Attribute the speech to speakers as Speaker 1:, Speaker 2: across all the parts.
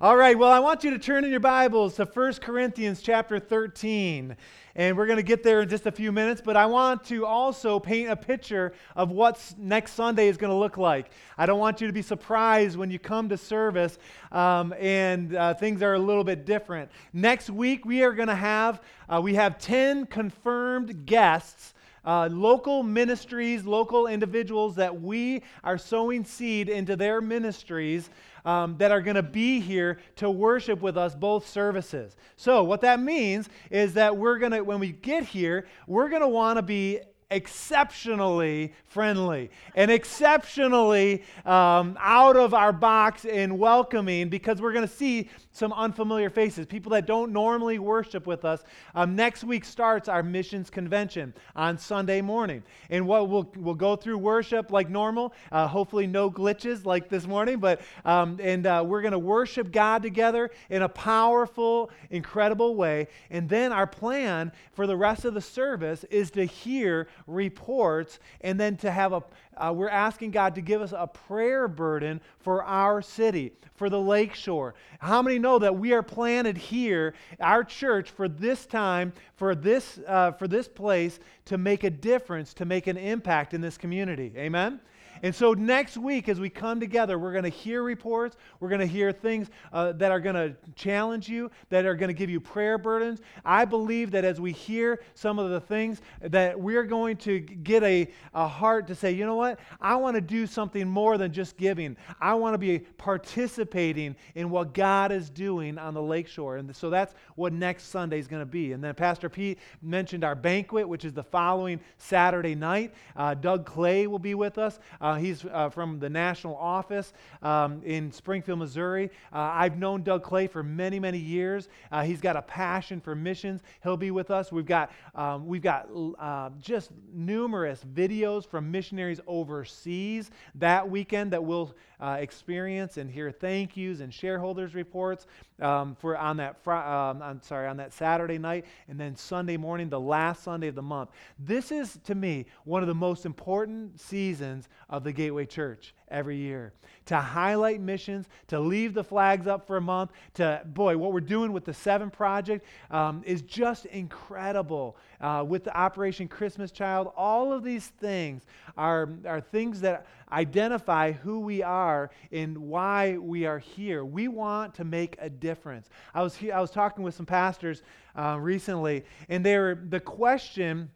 Speaker 1: All right, well, I want you to turn in your Bibles to 1 Corinthians chapter 13. And we're going to get there in just a few minutes, but I want to also paint a picture of what next Sunday is going to look like. I don't want you to be surprised when you come to service um, and uh, things are a little bit different. Next week, we are going to have, uh, we have 10 confirmed guests uh, local ministries, local individuals that we are sowing seed into their ministries um, that are going to be here to worship with us both services. So, what that means is that we're going to, when we get here, we're going to want to be exceptionally friendly and exceptionally um, out of our box and welcoming because we're going to see some unfamiliar faces, people that don't normally worship with us. Um, next week starts our missions convention on Sunday morning. And what we'll, we'll go through worship like normal, uh, hopefully no glitches like this morning, but um, and uh, we're going to worship God together in a powerful, incredible way. And then our plan for the rest of the service is to hear reports and then to have a, uh, we're asking God to give us a prayer burden for our city, for the lakeshore. How many know that we are planted here, our church, for this time, for this, uh, for this place, to make a difference, to make an impact in this community? Amen? And so next week, as we come together, we're going to hear reports. We're going to hear things uh, that are going to challenge you, that are going to give you prayer burdens. I believe that as we hear some of the things, that we're going to get a, a heart to say, you know what? I want to do something more than just giving. I want to be participating in what God is doing on the lakeshore. And so that's what next Sunday is going to be. And then Pastor Pete mentioned our banquet, which is the following Saturday night. Uh, Doug Clay will be with us. Uh, uh, he's uh, from the national office um, in Springfield, Missouri. Uh, I've known Doug Clay for many, many years. Uh, he's got a passion for missions. He'll be with us. We've got, um, we've got uh, just numerous videos from missionaries overseas that weekend that we'll experience and hear thank yous and shareholders reports um, for on that fr- um, I'm sorry on that Saturday night and then Sunday morning, the last Sunday of the month. This is to me one of the most important seasons the Gateway Church every year to highlight missions, to leave the flags up for a month. To boy, what we're doing with the Seven Project um, is just incredible. Uh, with the Operation Christmas Child, all of these things are are things that identify who we are and why we are here. We want to make a difference. I was I was talking with some pastors uh, recently, and they were the question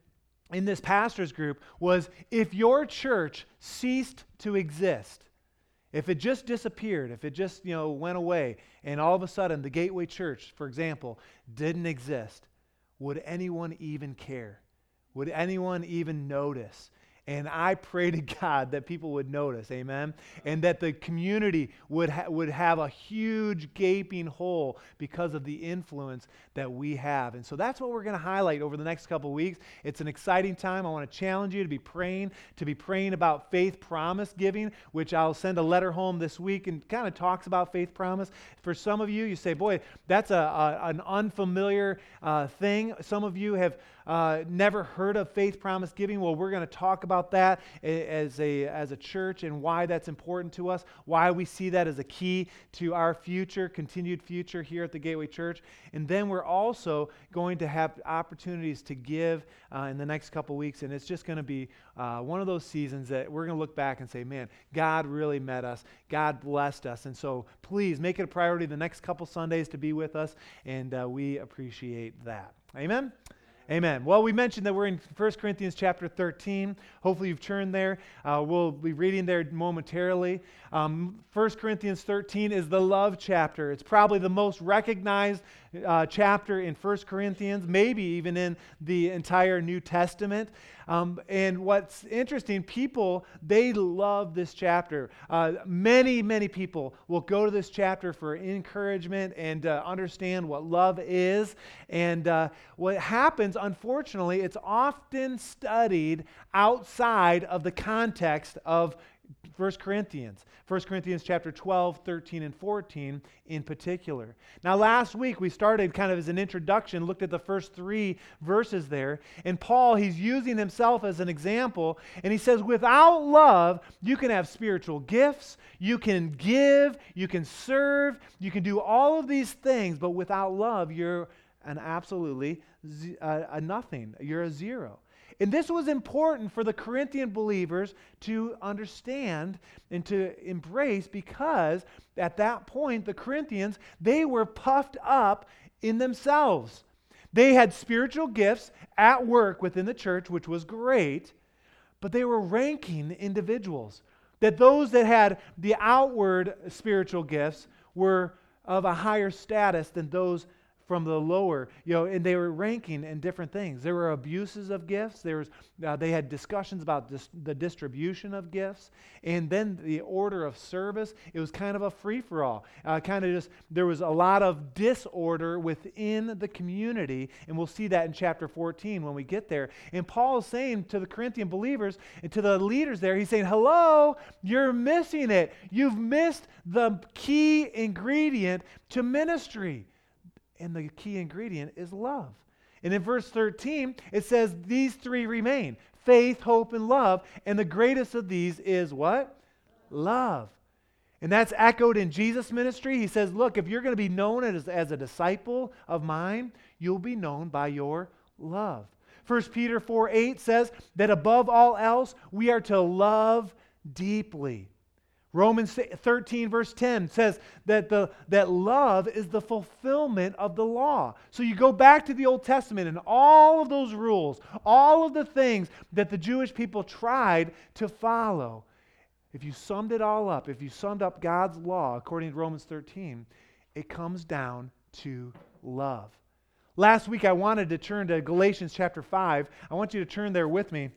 Speaker 1: in this pastors group was if your church ceased to exist, if it just disappeared, if it just, you know, went away, and all of a sudden the Gateway Church, for example, didn't exist, would anyone even care? Would anyone even notice? And I pray to God that people would notice, amen? And that the community would, ha- would have a huge gaping hole because of the influence that we have. And so that's what we're going to highlight over the next couple weeks. It's an exciting time. I want to challenge you to be praying, to be praying about faith promise giving, which I'll send a letter home this week and kind of talks about faith promise. For some of you, you say, boy, that's a, a an unfamiliar uh, thing. Some of you have uh, never heard of faith promise giving? Well, we're going to talk about that as a, as a church and why that's important to us, why we see that as a key to our future, continued future here at the Gateway Church. And then we're also going to have opportunities to give uh, in the next couple weeks. And it's just going to be uh, one of those seasons that we're going to look back and say, man, God really met us. God blessed us. And so please make it a priority the next couple Sundays to be with us. And uh, we appreciate that. Amen. Amen. Well, we mentioned that we're in 1 Corinthians chapter 13. Hopefully, you've turned there. Uh, we'll be reading there momentarily. Um, 1 Corinthians 13 is the love chapter. It's probably the most recognized uh, chapter in 1 Corinthians, maybe even in the entire New Testament. Um, and what's interesting, people, they love this chapter. Uh, many, many people will go to this chapter for encouragement and uh, understand what love is. And uh, what happens, unfortunately, it's often studied outside of the context of 1 Corinthians. 1 Corinthians chapter 12, 13, and 14 in particular. Now, last week we started kind of as an introduction, looked at the first three verses there. And Paul, he's using himself as an example. And he says, without love, you can have spiritual gifts, you can give, you can serve, you can do all of these things. But without love, you're an absolutely a, uh, a nothing. You're a zero. And this was important for the Corinthian believers to understand and to embrace because at that point, the Corinthians, they were puffed up in themselves. They had spiritual gifts at work within the church, which was great, but they were ranking individuals. That those that had the outward spiritual gifts were of a higher status than those from the lower, you know, and they were ranking in different things. There were abuses of gifts. There was, uh, they had discussions about dis- the distribution of gifts, and then the order of service. It was kind of a free for all. Uh, kind of just there was a lot of disorder within the community, and we'll see that in chapter 14 when we get there. And Paul is saying to the Corinthian believers and to the leaders there, he's saying, "Hello, you're missing it. You've missed the key ingredient to ministry." And the key ingredient is love. And in verse 13, it says, These three remain faith, hope, and love. And the greatest of these is what? Love. And that's echoed in Jesus' ministry. He says, Look, if you're going to be known as, as a disciple of mine, you'll be known by your love. 1 Peter 4 8 says that above all else, we are to love deeply. Romans 13, verse 10 says that, the, that love is the fulfillment of the law. So you go back to the Old Testament and all of those rules, all of the things that the Jewish people tried to follow. If you summed it all up, if you summed up God's law according to Romans 13, it comes down to love. Last week I wanted to turn to Galatians chapter 5. I want you to turn there with me.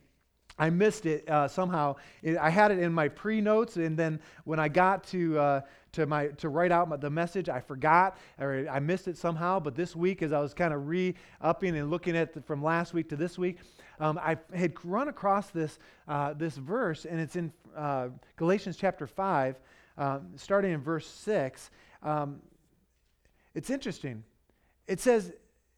Speaker 1: I missed it uh, somehow. It, I had it in my pre notes, and then when I got to uh, to my to write out my, the message, I forgot or I missed it somehow. But this week, as I was kind of re upping and looking at the, from last week to this week, um, I had run across this uh, this verse, and it's in uh, Galatians chapter five, um, starting in verse six. Um, it's interesting. It says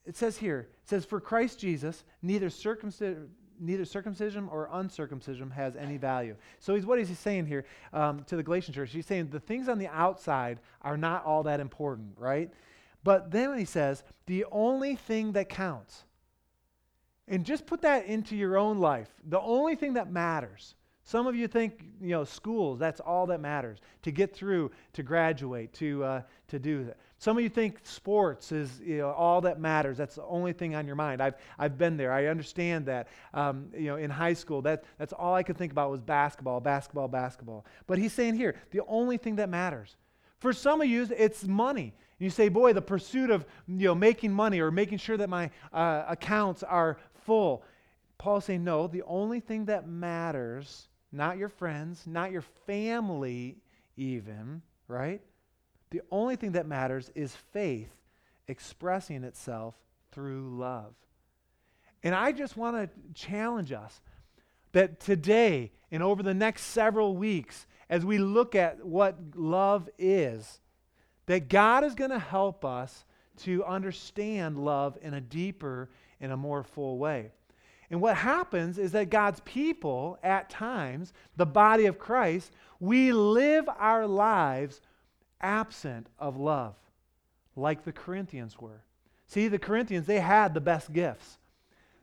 Speaker 1: it says here it says for Christ Jesus neither circumcision neither circumcision or uncircumcision has any value. So he's what is he saying here um, to the Galatian church? He's saying the things on the outside are not all that important, right? But then he says the only thing that counts, and just put that into your own life. The only thing that matters some of you think, you know, schools, that's all that matters to get through, to graduate, to, uh, to do that. Some of you think sports is you know, all that matters. That's the only thing on your mind. I've, I've been there. I understand that. Um, you know, in high school, that, that's all I could think about was basketball, basketball, basketball. But he's saying here, the only thing that matters. For some of you, it's money. You say, boy, the pursuit of you know, making money or making sure that my uh, accounts are full. Paul's saying, no, the only thing that matters not your friends, not your family, even, right? The only thing that matters is faith expressing itself through love. And I just want to challenge us that today and over the next several weeks, as we look at what love is, that God is going to help us to understand love in a deeper and a more full way. And what happens is that God's people, at times, the body of Christ, we live our lives absent of love, like the Corinthians were. See, the Corinthians, they had the best gifts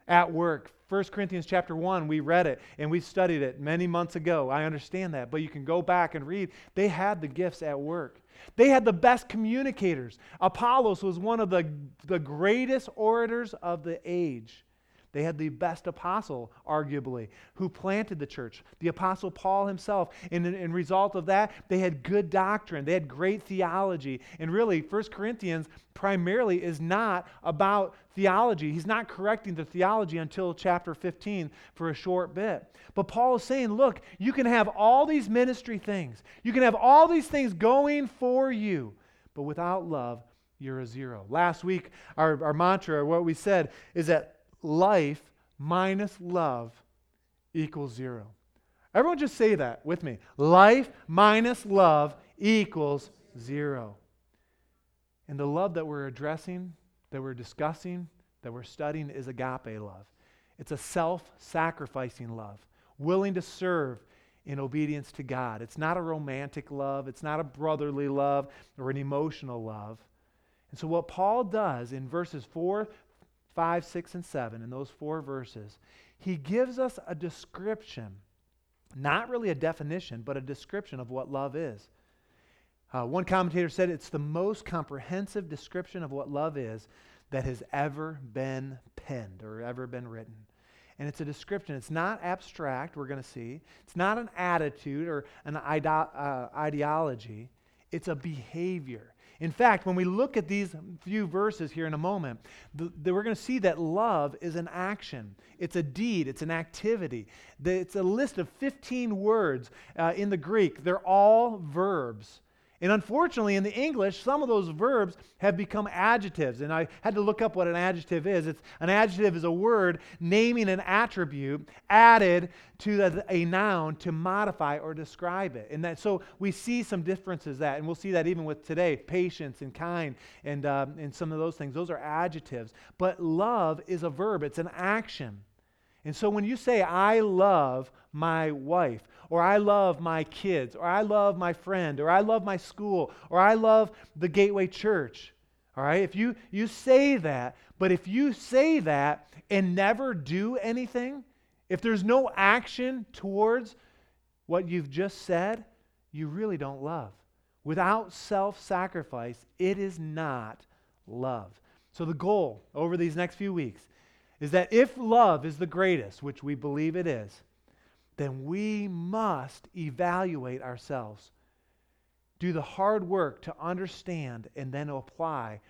Speaker 1: at work. 1 Corinthians chapter 1, we read it and we studied it many months ago. I understand that, but you can go back and read. They had the gifts at work. They had the best communicators. Apollos was one of the, the greatest orators of the age. They had the best apostle, arguably, who planted the church, the apostle Paul himself. And in, result of that, they had good doctrine, they had great theology. And really, 1 Corinthians primarily is not about theology. He's not correcting the theology until chapter 15 for a short bit. But Paul is saying, look, you can have all these ministry things, you can have all these things going for you, but without love, you're a zero. Last week, our, our mantra, what we said, is that life minus love equals zero. Everyone just say that with me. Life minus love equals zero. And the love that we're addressing, that we're discussing, that we're studying is agape love. It's a self sacrificing love, willing to serve in obedience to God. It's not a romantic love, it's not a brotherly love or an emotional love. And so, what Paul does in verses 4, 5, 6, and 7, in those four verses, he gives us a description, not really a definition, but a description of what love is. Uh, one commentator said it's the most comprehensive description of what love is that has ever been penned or ever been written. And it's a description. It's not abstract, we're going to see. It's not an attitude or an ide- uh, ideology. It's a behavior. In fact, when we look at these few verses here in a moment, the, the, we're going to see that love is an action. It's a deed. It's an activity. The, it's a list of 15 words uh, in the Greek. They're all verbs. And unfortunately, in the English, some of those verbs have become adjectives. And I had to look up what an adjective is. It's, an adjective is a word naming an attribute added to a noun to modify or describe it. And that, so we see some differences that, and we'll see that even with today, patience and kind and, um, and some of those things. Those are adjectives. But love is a verb, it's an action. And so when you say, I love my wife, or I love my kids, or I love my friend, or I love my school, or I love the Gateway Church, all right? If you, you say that, but if you say that and never do anything, if there's no action towards what you've just said, you really don't love. Without self sacrifice, it is not love. So, the goal over these next few weeks is that if love is the greatest, which we believe it is, then we must evaluate ourselves. Do the hard work to understand and then apply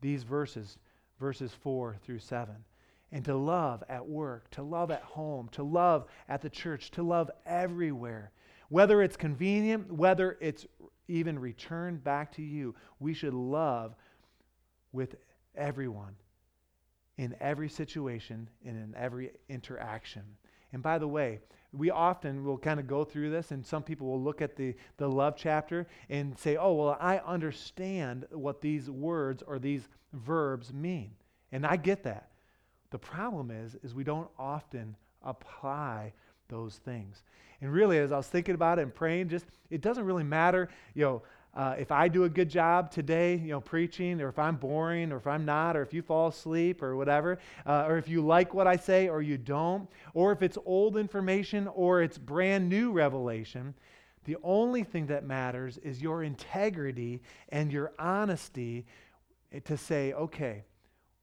Speaker 1: these verses, verses 4 through 7. And to love at work, to love at home, to love at the church, to love everywhere. Whether it's convenient, whether it's even returned back to you, we should love with everyone in every situation and in every interaction. And by the way, we often will kind of go through this, and some people will look at the, the love chapter and say, oh, well, I understand what these words or these verbs mean. And I get that. The problem is, is we don't often apply those things. And really, as I was thinking about it and praying, just it doesn't really matter, you know, uh, if I do a good job today, you know, preaching, or if I'm boring, or if I'm not, or if you fall asleep, or whatever, uh, or if you like what I say or you don't, or if it's old information or it's brand new revelation, the only thing that matters is your integrity and your honesty to say, okay,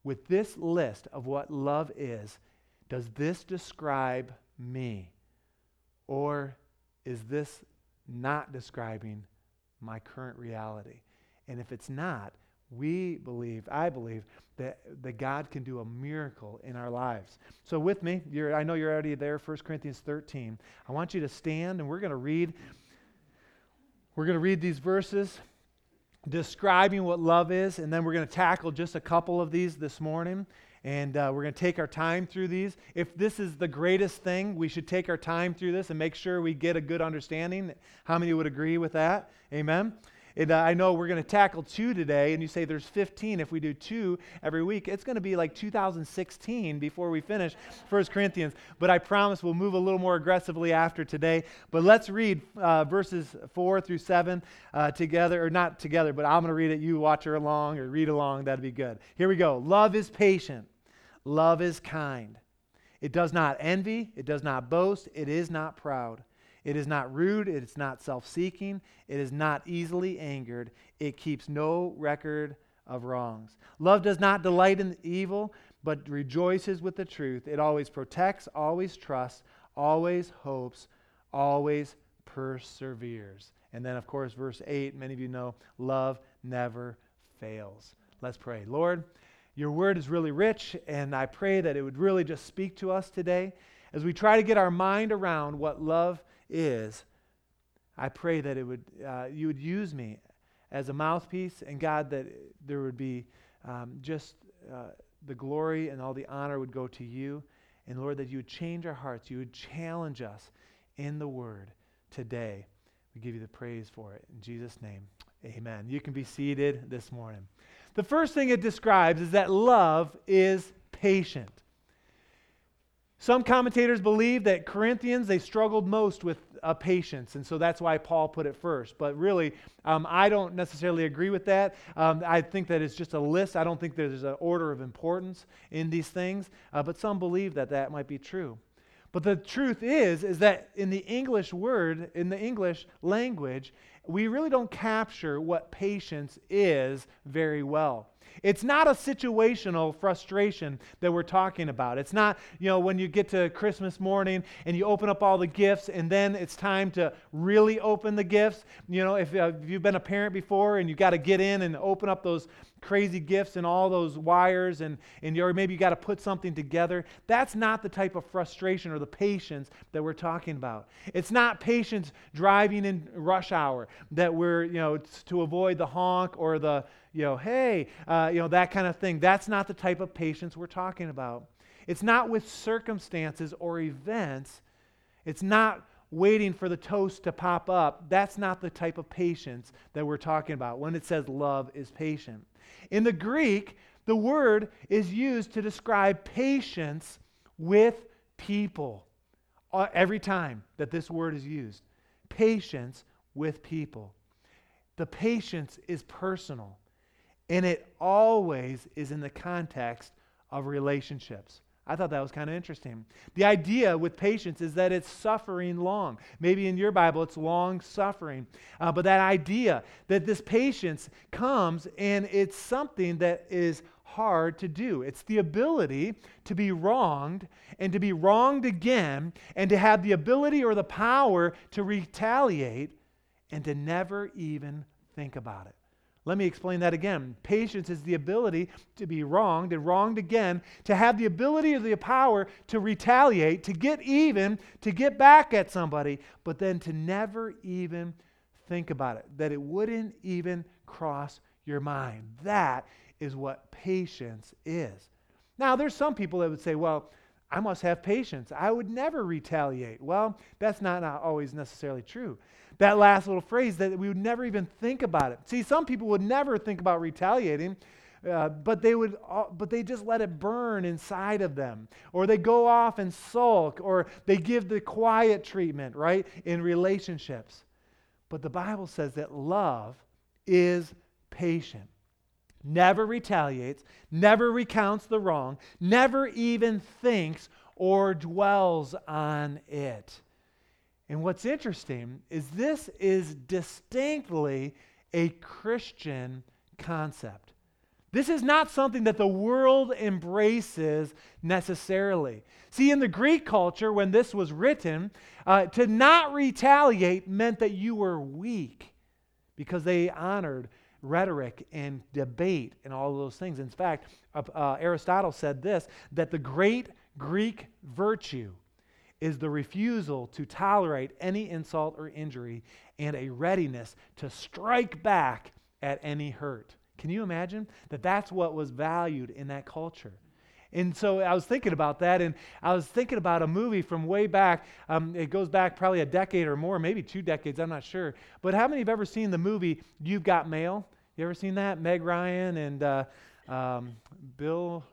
Speaker 1: with this list of what love is, does this describe me? Or is this not describing my current reality. And if it's not, we believe, I believe, that, that God can do a miracle in our lives. So, with me, I know you're already there, 1 Corinthians 13. I want you to stand and we're going to read. We're going to read these verses describing what love is, and then we're going to tackle just a couple of these this morning. And uh, we're going to take our time through these. If this is the greatest thing, we should take our time through this and make sure we get a good understanding. How many would agree with that? Amen. And uh, I know we're going to tackle two today, and you say there's 15. If we do two every week, it's going to be like 2016 before we finish 1 Corinthians. But I promise we'll move a little more aggressively after today. But let's read uh, verses 4 through 7 uh, together, or not together, but I'm going to read it. You watch her along or read along. That'd be good. Here we go. Love is patient, love is kind. It does not envy, it does not boast, it is not proud. It is not rude. It is not self seeking. It is not easily angered. It keeps no record of wrongs. Love does not delight in evil, but rejoices with the truth. It always protects, always trusts, always hopes, always perseveres. And then, of course, verse 8, many of you know, love never fails. Let's pray. Lord, your word is really rich, and I pray that it would really just speak to us today as we try to get our mind around what love is, I pray that it would, uh, you would use me as a mouthpiece, and God, that there would be um, just uh, the glory and all the honor would go to you. And Lord, that you would change our hearts, you would challenge us in the Word today. We give you the praise for it. In Jesus' name, amen. You can be seated this morning. The first thing it describes is that love is patient. Some commentators believe that Corinthians, they struggled most with uh, patience, and so that's why Paul put it first. But really, um, I don't necessarily agree with that. Um, I think that it's just a list. I don't think there's an order of importance in these things, uh, but some believe that that might be true. But the truth is, is that in the English word, in the English language, we really don't capture what patience is very well. It's not a situational frustration that we're talking about. It's not, you know, when you get to Christmas morning and you open up all the gifts and then it's time to really open the gifts. You know, if, uh, if you've been a parent before and you got to get in and open up those crazy gifts and all those wires and, and or maybe you got to put something together that's not the type of frustration or the patience that we're talking about it's not patience driving in rush hour that we're you know to avoid the honk or the you know, hey, uh, you know, that kind of thing. That's not the type of patience we're talking about. It's not with circumstances or events. It's not waiting for the toast to pop up. That's not the type of patience that we're talking about when it says love is patient. In the Greek, the word is used to describe patience with people uh, every time that this word is used. Patience with people. The patience is personal. And it always is in the context of relationships. I thought that was kind of interesting. The idea with patience is that it's suffering long. Maybe in your Bible it's long suffering. Uh, but that idea that this patience comes and it's something that is hard to do. It's the ability to be wronged and to be wronged again and to have the ability or the power to retaliate and to never even think about it. Let me explain that again. Patience is the ability to be wronged and wronged again, to have the ability or the power to retaliate, to get even, to get back at somebody, but then to never even think about it, that it wouldn't even cross your mind. That is what patience is. Now, there's some people that would say, well, I must have patience. I would never retaliate. Well, that's not always necessarily true that last little phrase that we would never even think about it. See, some people would never think about retaliating. Uh, but they would but they just let it burn inside of them or they go off and sulk or they give the quiet treatment right in relationships but the bible says that love is patient never retaliates never recounts the wrong never even thinks or dwells on it and what's interesting is this is distinctly a Christian concept. This is not something that the world embraces necessarily. See, in the Greek culture, when this was written, uh, to not retaliate meant that you were weak because they honored rhetoric and debate and all those things. In fact, uh, uh, Aristotle said this that the great Greek virtue is the refusal to tolerate any insult or injury and a readiness to strike back at any hurt. Can you imagine that that's what was valued in that culture? And so I was thinking about that, and I was thinking about a movie from way back. Um, it goes back probably a decade or more, maybe two decades, I'm not sure. But how many have ever seen the movie You've Got Mail? You ever seen that? Meg Ryan and uh, um, Bill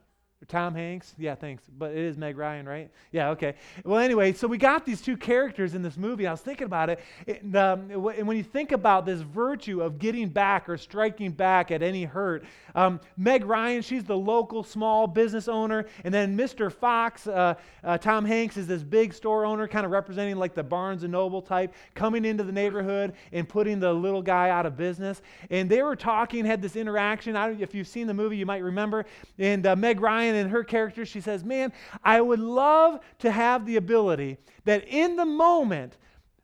Speaker 1: Tom Hanks? Yeah, thanks. But it is Meg Ryan, right? Yeah, okay. Well, anyway, so we got these two characters in this movie. I was thinking about it. And, um, and when you think about this virtue of getting back or striking back at any hurt, um, Meg Ryan, she's the local small business owner. And then Mr. Fox, uh, uh, Tom Hanks, is this big store owner, kind of representing like the Barnes and Noble type, coming into the neighborhood and putting the little guy out of business. And they were talking, had this interaction. I don't, if you've seen the movie, you might remember. And uh, Meg Ryan, in her character, she says, Man, I would love to have the ability that in the moment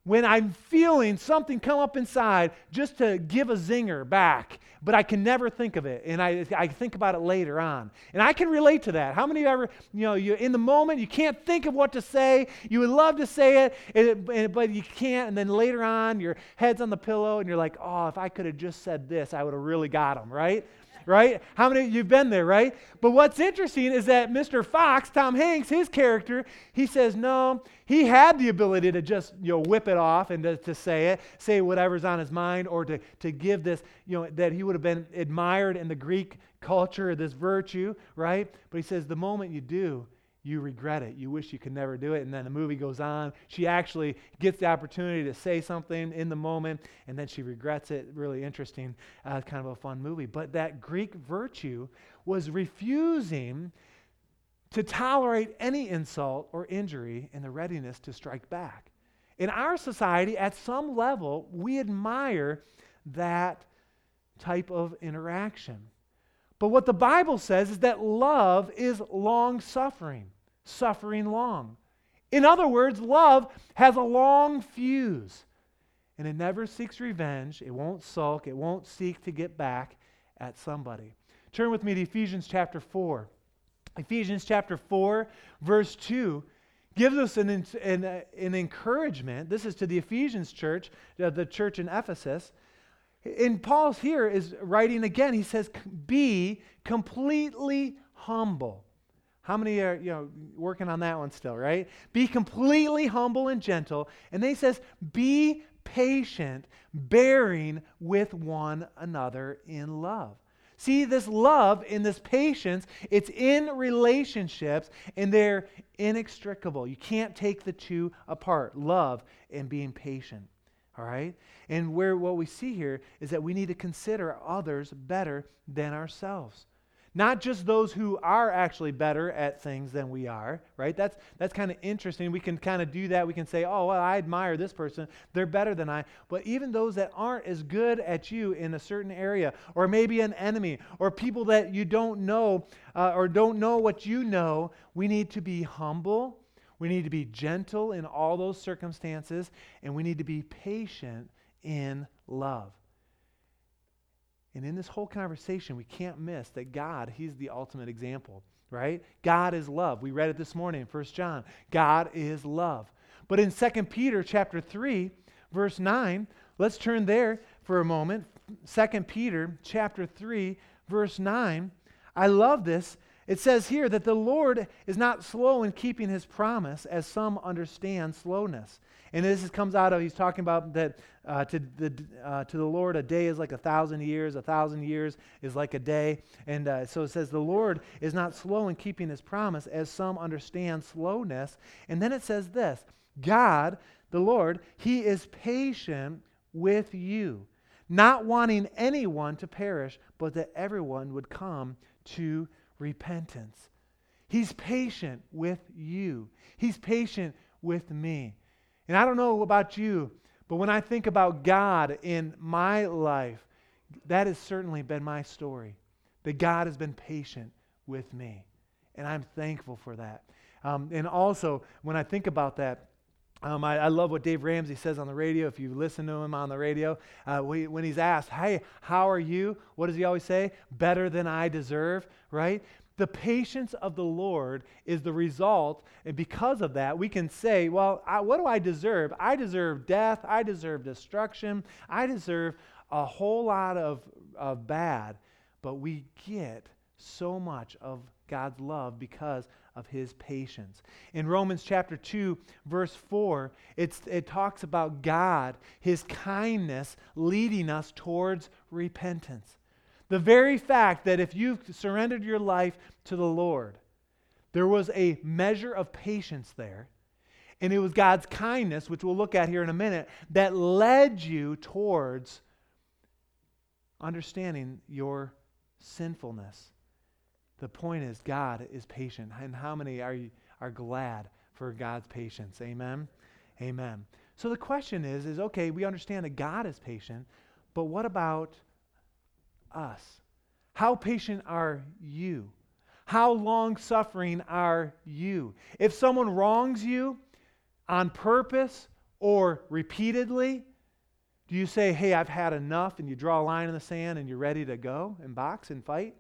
Speaker 1: when I'm feeling something come up inside, just to give a zinger back, but I can never think of it. And I, I think about it later on. And I can relate to that. How many of you ever, you know, you in the moment, you can't think of what to say. You would love to say it, but you can't. And then later on, your head's on the pillow and you're like, oh, if I could have just said this, I would have really got him, right? Right? How many you've been there, right? But what's interesting is that Mr. Fox, Tom Hanks, his character, he says no. He had the ability to just you know whip it off and to, to say it, say whatever's on his mind, or to to give this you know that he would have been admired in the Greek culture, this virtue, right? But he says the moment you do, you regret it. You wish you could never do it. And then the movie goes on. She actually gets the opportunity to say something in the moment, and then she regrets it. Really interesting, uh, kind of a fun movie. But that Greek virtue was refusing to tolerate any insult or injury and the readiness to strike back. In our society, at some level, we admire that type of interaction. But what the Bible says is that love is long suffering suffering long. In other words, love has a long fuse and it never seeks revenge. It won't sulk. It won't seek to get back at somebody. Turn with me to Ephesians chapter 4. Ephesians chapter 4, verse 2 gives us an, an, uh, an encouragement. This is to the Ephesians church, uh, the church in Ephesus. And Paul's here is writing again. He says, Be completely humble how many are you know working on that one still, right? Be completely humble and gentle. And then he says, be patient, bearing with one another in love. See, this love and this patience, it's in relationships and they're inextricable. You can't take the two apart love and being patient. All right? And where what we see here is that we need to consider others better than ourselves. Not just those who are actually better at things than we are, right? That's, that's kind of interesting. We can kind of do that. We can say, oh, well, I admire this person. They're better than I. But even those that aren't as good at you in a certain area, or maybe an enemy, or people that you don't know, uh, or don't know what you know, we need to be humble. We need to be gentle in all those circumstances, and we need to be patient in love. And in this whole conversation, we can't miss that God, He's the ultimate example, right? God is love. We read it this morning in 1 John. God is love. But in 2 Peter chapter 3, verse 9, let's turn there for a moment. 2 Peter chapter 3, verse 9. I love this. It says here that the Lord is not slow in keeping his promise, as some understand slowness. And this comes out of, he's talking about that uh, to, the, uh, to the Lord, a day is like a thousand years, a thousand years is like a day. And uh, so it says, the Lord is not slow in keeping his promise, as some understand slowness. And then it says this God, the Lord, he is patient with you, not wanting anyone to perish, but that everyone would come to repentance. He's patient with you. He's patient with me. And I don't know about you, but when I think about God in my life, that has certainly been my story. That God has been patient with me. And I'm thankful for that. Um, and also, when I think about that, um, I, I, love what Dave Ramsey says on the radio. If you listen to him on the radio, uh, we, when he's asked, Hey, how are you? What does he always say? Better than I deserve, right? The patience of the Lord is the result, and because of that, we can say, Well, I, what do I deserve? I deserve death. I deserve destruction. I deserve a whole lot of, of bad. But we get so much of God's love because of his patience. In Romans chapter 2, verse 4, it talks about God, his kindness, leading us towards repentance. The very fact that if you've surrendered your life to the Lord, there was a measure of patience there. And it was God's kindness, which we'll look at here in a minute, that led you towards understanding your sinfulness. The point is, God is patient. And how many are, are glad for God's patience? Amen? Amen. So the question is, is okay, we understand that God is patient, but what about us? How patient are you? How long suffering are you? If someone wrongs you on purpose or repeatedly, do you say, hey, I've had enough, and you draw a line in the sand and you're ready to go and box and fight?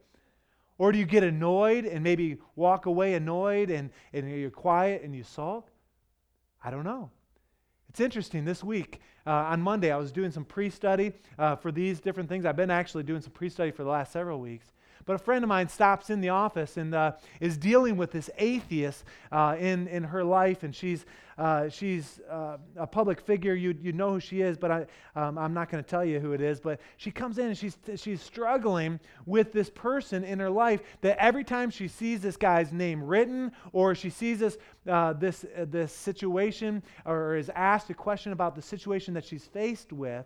Speaker 1: Or do you get annoyed and maybe walk away annoyed and, and you're quiet and you sulk? I don't know. It's interesting. This week, uh, on Monday, I was doing some pre study uh, for these different things. I've been actually doing some pre study for the last several weeks. But a friend of mine stops in the office and uh, is dealing with this atheist uh, in, in her life, and she's, uh, she's uh, a public figure. You, you know who she is, but I, um, I'm not going to tell you who it is. But she comes in and she's, she's struggling with this person in her life that every time she sees this guy's name written or she sees this, uh, this, uh, this situation or is asked a question about the situation that she's faced with,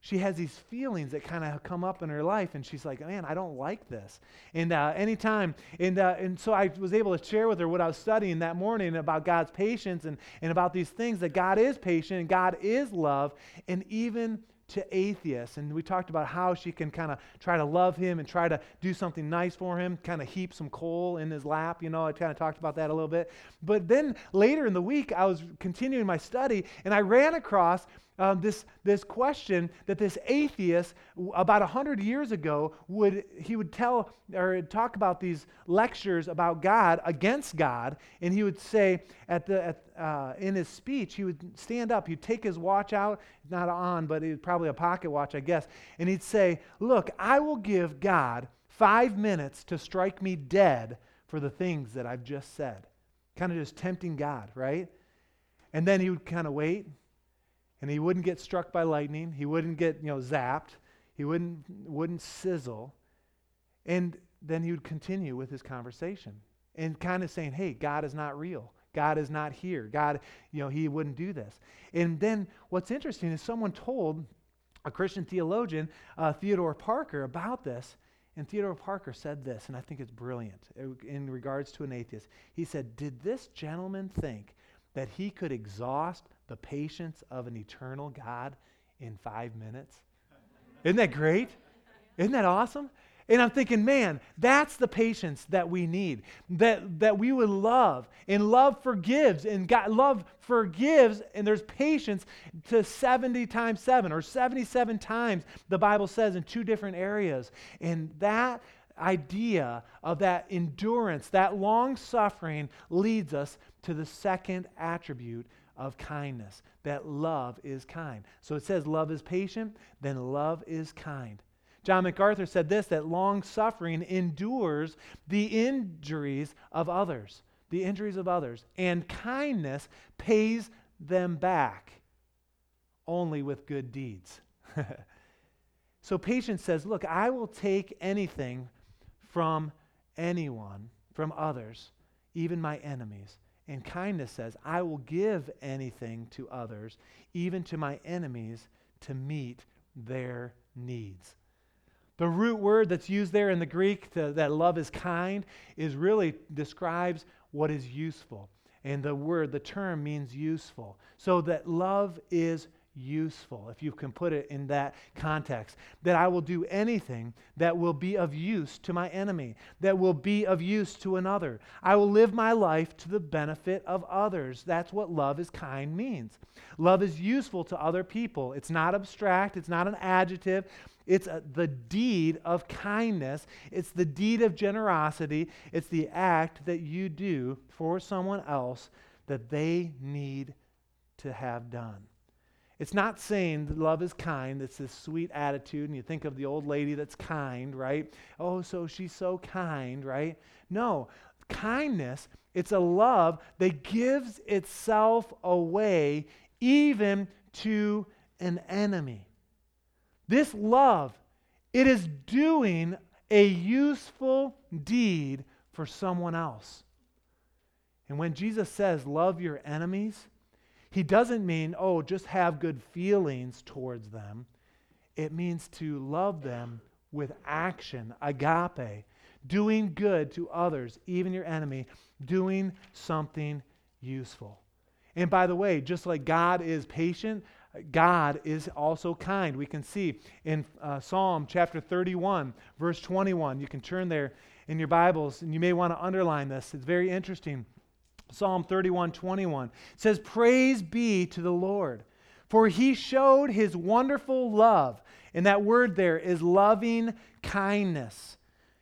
Speaker 1: she has these feelings that kind of come up in her life and she's like man i don't like this. And uh, anytime and, uh, and so i was able to share with her what i was studying that morning about god's patience and, and about these things that god is patient and god is love and even to atheists. And we talked about how she can kind of try to love him and try to do something nice for him kind of heap some coal in his lap you know i kind of talked about that a little bit. But then later in the week i was continuing my study and i ran across um, this, this question that this atheist about 100 years ago would he would tell or talk about these lectures about god against god and he would say at the at, uh, in his speech he would stand up he'd take his watch out not on but it was probably a pocket watch i guess and he'd say look i will give god five minutes to strike me dead for the things that i've just said. Kind of just tempting god right? And then he would kind of wait and he wouldn't get struck by lightning. He wouldn't get, you know, zapped. He wouldn't, wouldn't sizzle. And then he would continue with his conversation and kind of saying, hey, God is not real. God is not here. God, you know, he wouldn't do this. And then what's interesting is someone told a Christian theologian, uh, Theodore Parker, about this. And Theodore Parker said this, and I think it's brilliant in regards to an atheist. He said, Did this gentleman think that he could exhaust the patience of an eternal God in five minutes. Isn't that great? Isn't that awesome? And I'm thinking, man, that's the patience that we need. That, that we would love. And love forgives. And God, love forgives. And there's patience to 70 times 7 or 77 times, the Bible says, in two different areas. And that idea of that endurance, that long suffering, leads us to the second attribute of kindness, that love is kind. So it says love is patient, then love is kind. John MacArthur said this that long suffering endures the injuries of others, the injuries of others, and kindness pays them back only with good deeds. so patience says, Look, I will take anything from anyone, from others, even my enemies, and kindness says, I will give anything to others, even to my enemies, to meet their needs. The root word that's used there in the Greek, to, that love is kind, is really describes what is useful. And the word, the term means useful. So that love is useful, if you can put it in that context. That I will do anything that will be of use to my enemy, that will be of use to another. I will live my life to the benefit of others. That's what love is kind means. Love is useful to other people. It's not abstract, it's not an adjective. It's a, the deed of kindness. It's the deed of generosity. It's the act that you do for someone else that they need to have done. It's not saying that love is kind. It's this sweet attitude. And you think of the old lady that's kind, right? Oh, so she's so kind, right? No, kindness, it's a love that gives itself away even to an enemy. This love, it is doing a useful deed for someone else. And when Jesus says, Love your enemies, he doesn't mean, oh, just have good feelings towards them. It means to love them with action, agape, doing good to others, even your enemy, doing something useful. And by the way, just like God is patient, God is also kind. We can see in uh, Psalm chapter 31, verse 21. You can turn there in your Bibles, and you may want to underline this. It's very interesting. Psalm 31 21 says, Praise be to the Lord, for he showed his wonderful love. And that word there is loving kindness.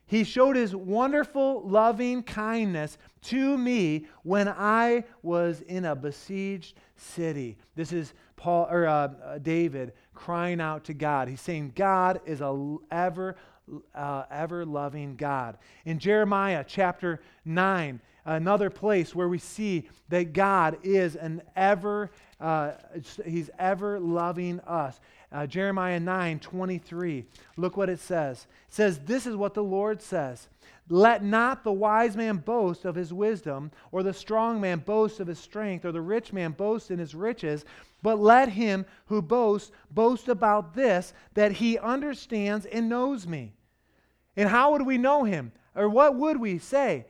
Speaker 1: He showed his wonderful loving kindness to me when I was in a besieged city. This is Paul or uh, David crying out to God. He's saying God is a ever uh, ever loving God. In Jeremiah chapter 9, another place where we see that God is an ever uh, he's ever loving us. Uh, Jeremiah 9 23. Look what it says. It says, This is what the Lord says. Let not the wise man boast of his wisdom, or the strong man boast of his strength, or the rich man boast in his riches, but let him who boasts boast about this, that he understands and knows me. And how would we know him? Or what would we say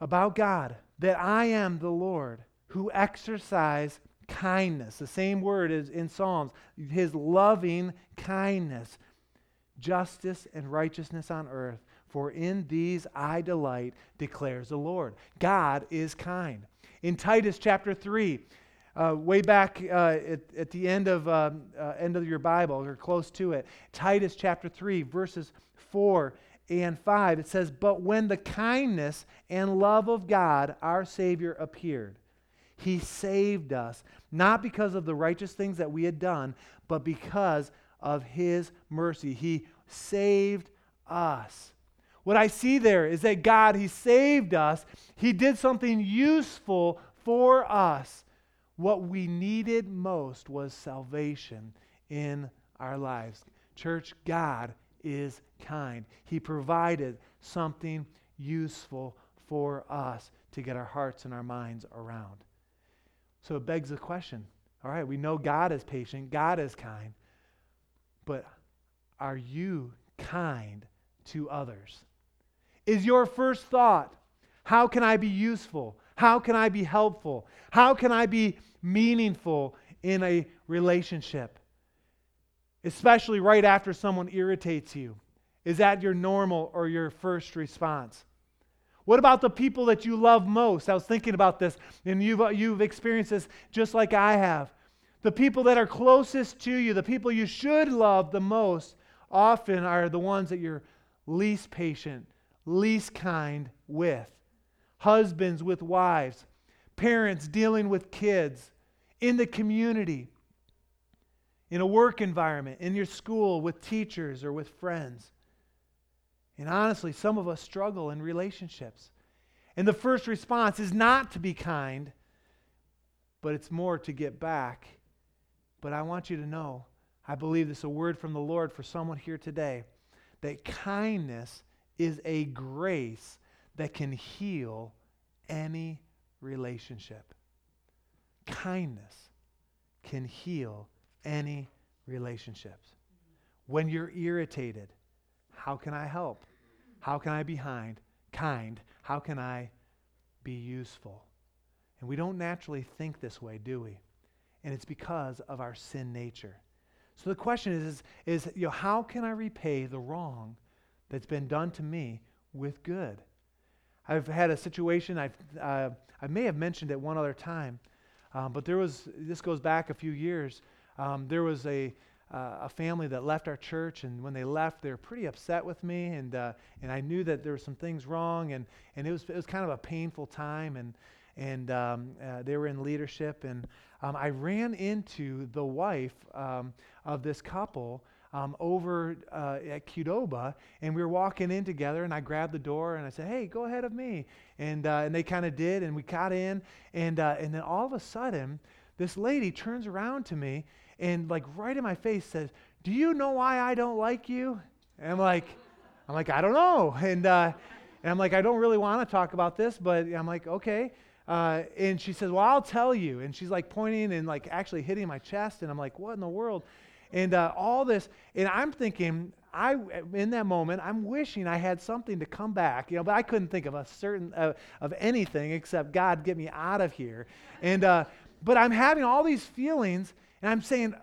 Speaker 1: about God? That I am the Lord who exercise kindness. The same word is in Psalms. His loving kindness, justice, and righteousness on earth. For in these I delight, declares the Lord. God is kind. In Titus chapter 3, uh, way back uh, at, at, the end of, uh, uh end of your Bible, or close to it, Titus chapter 3, verses 4 and 5, it says, But when the kindness and love of God, our Savior, appeared, he saved us, not because of the righteous things that we had done, but because of His mercy. He saved us. What I see there is that God, He saved us. He did something useful for us. What we needed most was salvation in our lives. Church, God is kind. He provided something useful for us to get our hearts and our minds around. So it begs the question all right, we know God is patient, God is kind, but are you kind to others? Is your first thought, how can I be useful? How can I be helpful? How can I be meaningful in a relationship? Especially right after someone irritates you. Is that your normal or your first response? What about the people that you love most? I was thinking about this, and you've, uh, you've experienced this just like I have. The people that are closest to you, the people you should love the most, often are the ones that you're least patient, least kind with. Husbands with wives, parents dealing with kids, in the community, in a work environment, in your school, with teachers or with friends. And honestly, some of us struggle in relationships. And the first response is not to be kind, but it's more to get back. But I want you to know, I believe this is a word from the Lord for someone here today, that kindness is a grace that can heal any relationship. Kindness can heal any relationships. When you're irritated, how can I help? How can I be kind? Kind. How can I be useful? And we don't naturally think this way, do we? And it's because of our sin nature. So the question is, is, is you know, how can I repay the wrong that's been done to me with good? I've had a situation, I've, uh, I may have mentioned it one other time, um, but there was, this goes back a few years. Um, there was a, uh, a family that left our church, and when they left, they were pretty upset with me, and uh, and I knew that there were some things wrong, and and it was it was kind of a painful time, and and um, uh, they were in leadership, and um, I ran into the wife um, of this couple. Um, over uh, at Qdoba, and we were walking in together, and I grabbed the door and I said, "Hey, go ahead of me," and uh, and they kind of did, and we got in, and uh, and then all of a sudden, this lady turns around to me and like right in my face says, "Do you know why I don't like you?" And I'm like, I'm like, I don't know. And uh, and I'm like, I don't really want to talk about this, but I'm like, okay. Uh, and she says, Well, I'll tell you. And she's like pointing and like actually hitting my chest. And I'm like, What in the world? And uh, all this. And I'm thinking, I in that moment, I'm wishing I had something to come back, you know, but I couldn't think of a certain uh, of anything except God get me out of here. And uh, but I'm having all these feelings, and I'm saying,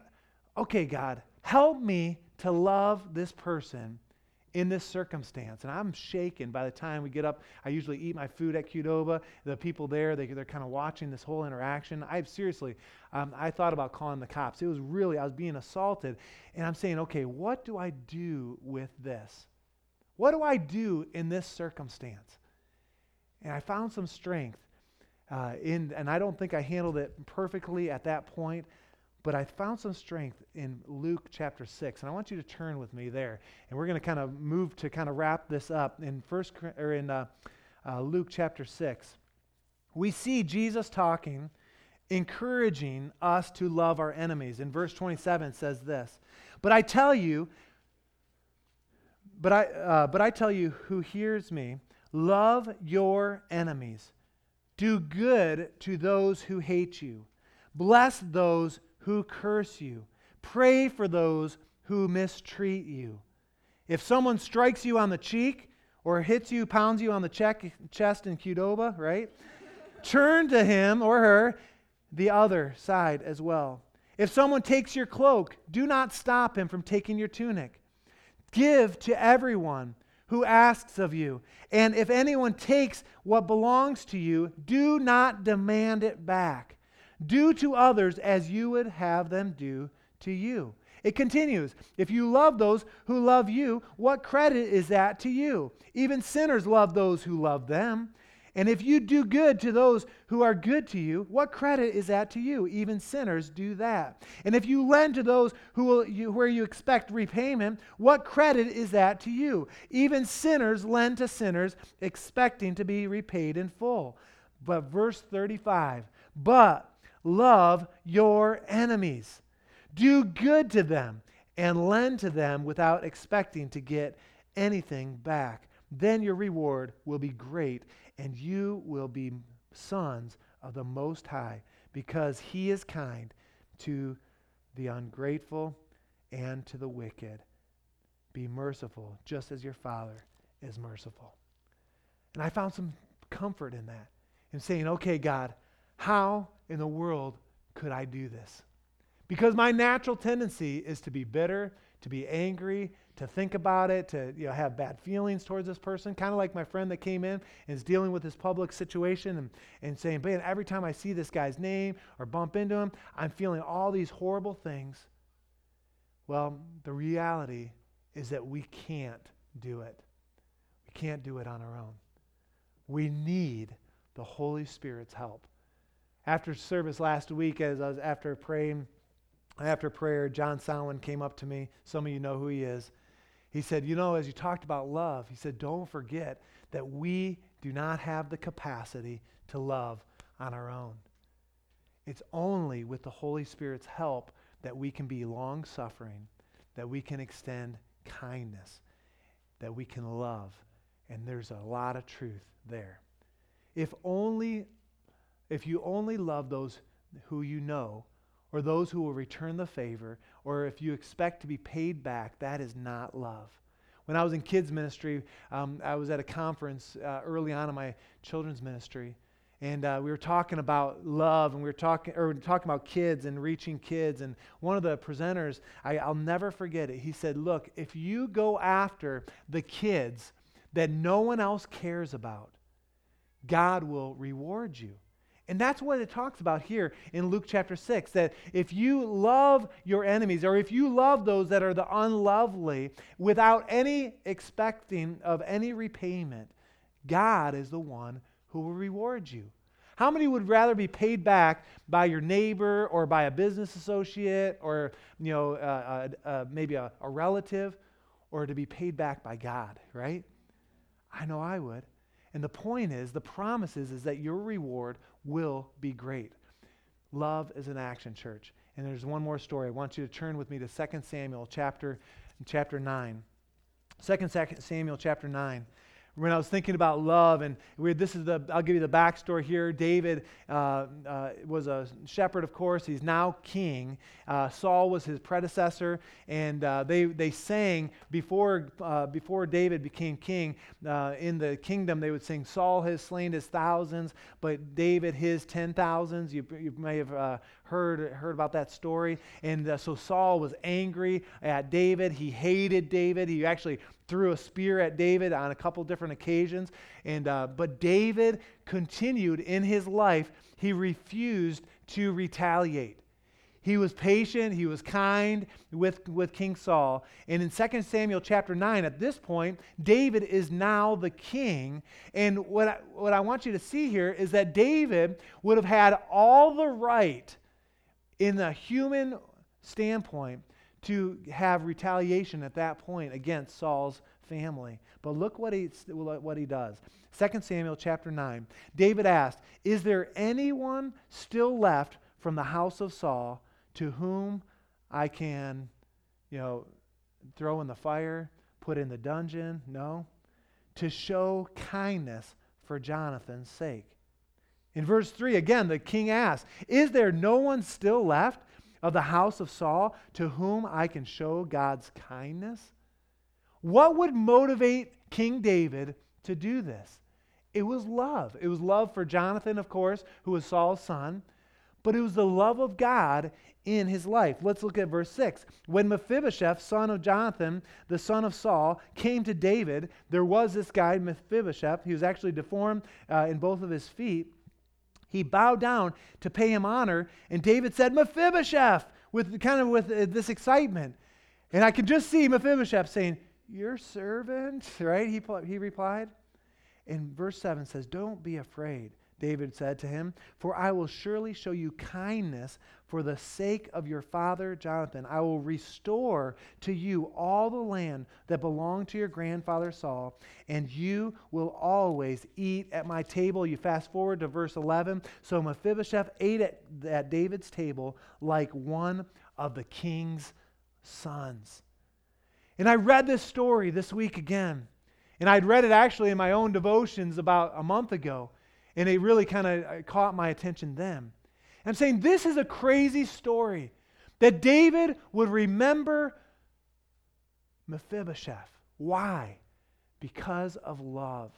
Speaker 1: okay, God, help me to love this person in this circumstance. And I'm shaken by the time we get up. I usually eat my food at Qdoba. The people there, they, they're kind of watching this whole interaction. I seriously, um, I thought about calling the cops. It was really, I was being assaulted. And I'm saying, okay, what do I do with this? What do I do in this circumstance? And I found some strength uh, in, and I don't think I handled it perfectly at that point, but I found some strength in Luke chapter 6. And I want you to turn with me there. And we're going to kind of move to kind of wrap this up in first or in uh, uh, Luke chapter 6. We see Jesus talking, encouraging us to love our enemies. In verse 27 says this, "But I tell you, but I, uh, but I tell you who hears me, love your enemies. Do good to those who hate you. Bless those who curse you. Pray for those who mistreat you. If someone strikes you on the cheek or hits you, pounds you on the check, chest in Qdoba, right? Turn to him or her the other side as well. If someone takes your cloak, do not stop him from taking your tunic. Give to everyone who asks of you. And if anyone takes what belongs to you, do not demand it back. Do to others as you would have them do to you. It continues If you love those who love you, what credit is that to you? Even sinners love those who love them. And if you do good to those who are good to you, what credit is that to you? Even sinners do that. And if you lend to those who will, you, where you expect repayment, what credit is that to you? Even sinners lend to sinners, expecting to be repaid in full. But verse 35 But love your enemies, do good to them, and lend to them without expecting to get anything back. Then your reward will be great and you will be sons of the Most High, because He is kind to the ungrateful and to the wicked. Be merciful, just as your Father is merciful. And I found some comfort in that, in saying, okay, God, how in the world could I do this? Because my natural tendency is to be bitter, to be angry, to think about it, to you know, have bad feelings towards this person, kind of like my friend that came in and is dealing with this public situation and, and saying, man, every time I see this guy's name or bump into him, I'm feeling all these horrible things. Well, the reality is that we can't do it. We can't do it on our own. We need the Holy Spirit's help. After service last week, as I was after praying, after prayer, John Sowen came up to me. Some of you know who he is. He said, You know, as you talked about love, he said, Don't forget that we do not have the capacity to love on our own. It's only with the Holy Spirit's help that we can be long suffering, that we can extend kindness, that we can love. And there's a lot of truth there. If only, if you only love those who you know, or those who will return the favor, or if you expect to be paid back, that is not love. When I was in kids' ministry, um, I was at a conference uh, early on in my children's ministry, and uh, we were talking about love, and we were talking, or we were talking about kids and reaching kids. And one of the presenters, I, I'll never forget it. He said, "Look, if you go after the kids that no one else cares about, God will reward you." And that's what it talks about here in Luke chapter 6 that if you love your enemies, or if you love those that are the unlovely without any expecting of any repayment, God is the one who will reward you. How many would rather be paid back by your neighbor or by a business associate or you know, uh, uh, uh, maybe a, a relative or to be paid back by God, right? I know I would. And the point is, the promise is, is that your reward will be great. Love is an action, church. And there's one more story. I want you to turn with me to 2 Samuel chapter, chapter 9. 2 Samuel chapter 9 when I was thinking about love, and this is the, I'll give you the backstory here. David uh, uh, was a shepherd, of course. He's now king. Uh, Saul was his predecessor, and uh, they, they sang before, uh, before David became king. Uh, in the kingdom, they would sing, Saul has slain his thousands, but David his ten thousands. You, you may have heard, heard about that story. And so Saul was angry at David. He hated David. He actually threw a spear at David on a couple different occasions. And, uh, but David continued in his life, he refused to retaliate. He was patient, he was kind with, with King Saul. And in 2 Samuel chapter 9, at this point, David is now the king. And what I, what I want you to see here is that David would have had all the right in the human standpoint to have retaliation at that point against Saul's family. But look what he, what he does. 2 Samuel chapter 9. David asked, Is there anyone still left from the house of Saul to whom I can, you know, throw in the fire, put in the dungeon. No. To show kindness for Jonathan's sake. In verse 3, again, the king asks, Is there no one still left of the house of Saul to whom I can show God's kindness? What would motivate King David to do this? It was love. It was love for Jonathan, of course, who was Saul's son, but it was the love of God in his life. Let's look at verse 6. When Mephibosheth, son of Jonathan, the son of Saul, came to David, there was this guy, Mephibosheth. He was actually deformed uh, in both of his feet. He bowed down to pay him honor, and David said, Mephibosheth, with kind of with uh, this excitement. And I can just see Mephibosheth saying, Your servant, right? He, he replied. And verse 7 says, Don't be afraid. David said to him, For I will surely show you kindness for the sake of your father Jonathan. I will restore to you all the land that belonged to your grandfather Saul, and you will always eat at my table. You fast forward to verse 11. So Mephibosheth ate at, at David's table like one of the king's sons. And I read this story this week again. And I'd read it actually in my own devotions about a month ago. And it really kind of uh, caught my attention then. I'm saying this is a crazy story that David would remember Mephibosheth. Why? Because of love.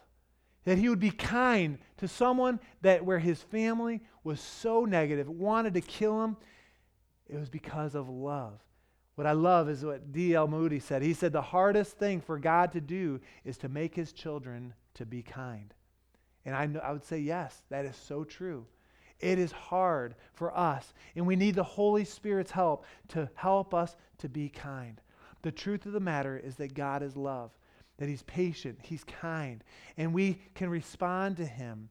Speaker 1: That he would be kind to someone that where his family was so negative, wanted to kill him. It was because of love. What I love is what D.L. Moody said. He said the hardest thing for God to do is to make his children to be kind. And I, know, I would say, yes, that is so true. It is hard for us, and we need the Holy Spirit's help to help us to be kind. The truth of the matter is that God is love, that He's patient, He's kind, and we can respond to Him.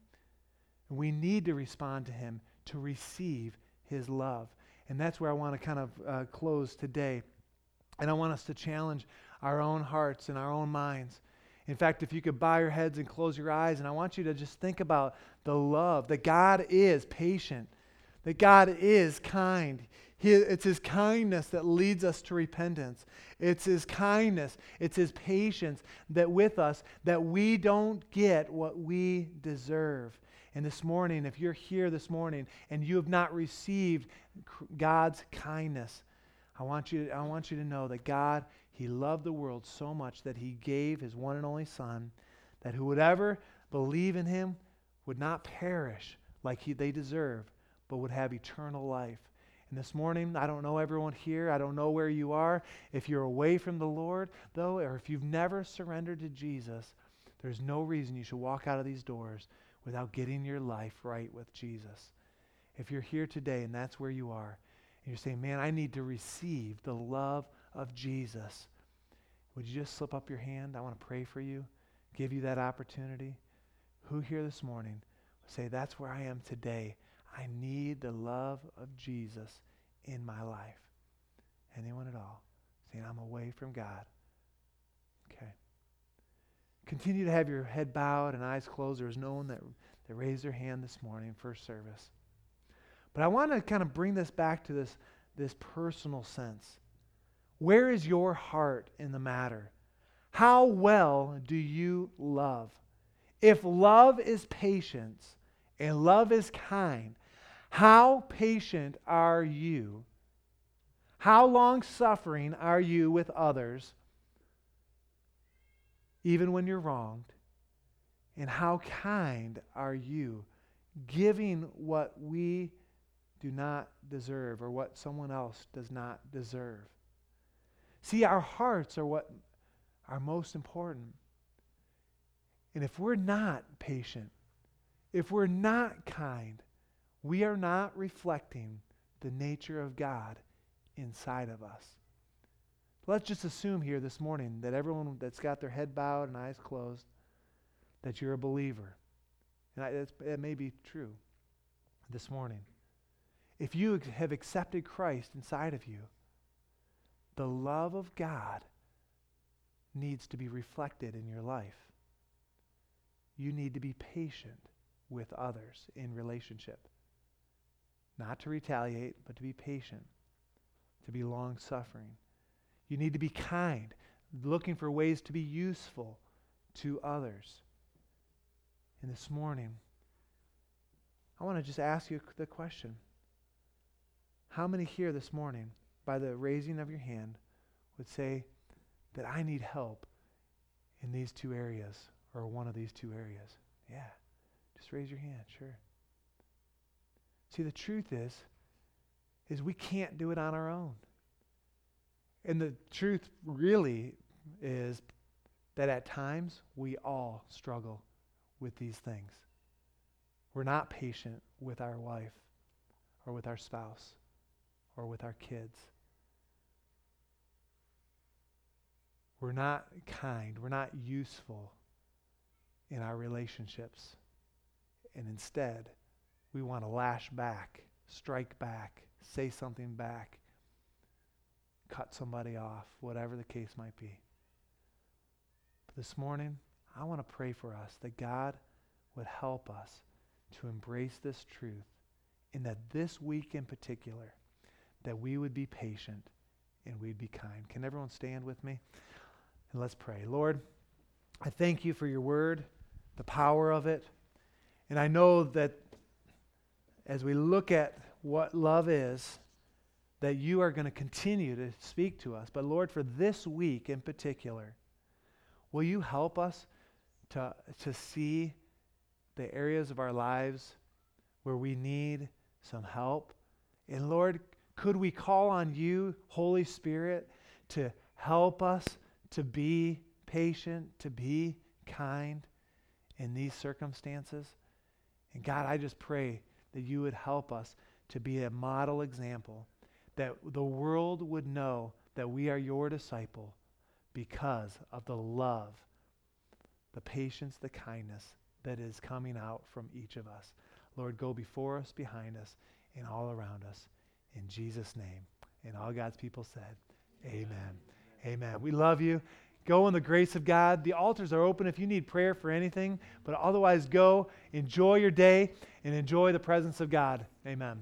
Speaker 1: We need to respond to Him to receive His love. And that's where I want to kind of uh, close today. And I want us to challenge our own hearts and our own minds in fact, if you could bow your heads and close your eyes, and I want you to just think about the love that God is patient, that God is kind. He, it's His kindness that leads us to repentance. It's His kindness, it's His patience that with us that we don't get what we deserve. And this morning, if you're here this morning and you have not received God's kindness, I want you, I want you to know that God he loved the world so much that he gave his one and only Son, that who would ever believe in him would not perish like he, they deserve, but would have eternal life. And this morning, I don't know everyone here. I don't know where you are. If you're away from the Lord, though, or if you've never surrendered to Jesus, there's no reason you should walk out of these doors without getting your life right with Jesus. If you're here today and that's where you are, you're saying, man, I need to receive the love of Jesus. Would you just slip up your hand? I want to pray for you, give you that opportunity. Who here this morning would say, That's where I am today. I need the love of Jesus in my life. Anyone at all? Saying, I'm away from God. Okay. Continue to have your head bowed and eyes closed. There's no one that, that raised their hand this morning, first service. But I want to kind of bring this back to this, this personal sense. Where is your heart in the matter? How well do you love? If love is patience and love is kind, how patient are you? How long suffering are you with others, even when you're wronged? And how kind are you, giving what we do not deserve or what someone else does not deserve? See, our hearts are what are most important. And if we're not patient, if we're not kind, we are not reflecting the nature of God inside of us. Let's just assume here this morning that everyone that's got their head bowed and eyes closed, that you're a believer. And I, it may be true this morning. If you have accepted Christ inside of you, the love of God needs to be reflected in your life. You need to be patient with others in relationship. Not to retaliate, but to be patient, to be long suffering. You need to be kind, looking for ways to be useful to others. And this morning, I want to just ask you the question How many here this morning, by the raising of your hand, would say that I need help in these two areas or one of these two areas? Yeah. Just raise your hand, sure. See, the truth is, is we can't do it on our own. And the truth really is that at times we all struggle with these things. We're not patient with our wife or with our spouse or with our kids. We're not kind. We're not useful in our relationships. And instead, we want to lash back, strike back, say something back, cut somebody off, whatever the case might be. But this morning, I want to pray for us that God would help us to embrace this truth and that this week in particular, that we would be patient and we'd be kind. Can everyone stand with me? And let's pray. Lord, I thank you for your word, the power of it. And I know that as we look at what love is, that you are going to continue to speak to us. But Lord, for this week in particular, will you help us to, to see the areas of our lives where we need some help? And Lord, could we call on you, Holy Spirit, to help us to be patient, to be kind in these circumstances? And God, I just pray that you would help us to be a model example, that the world would know that we are your disciple because of the love, the patience, the kindness that is coming out from each of us. Lord, go before us, behind us, and all around us. In Jesus' name. And all God's people said, Amen. Amen. Amen. We love you. Go in the grace of God. The altars are open if you need prayer for anything, but otherwise, go, enjoy your day, and enjoy the presence of God. Amen.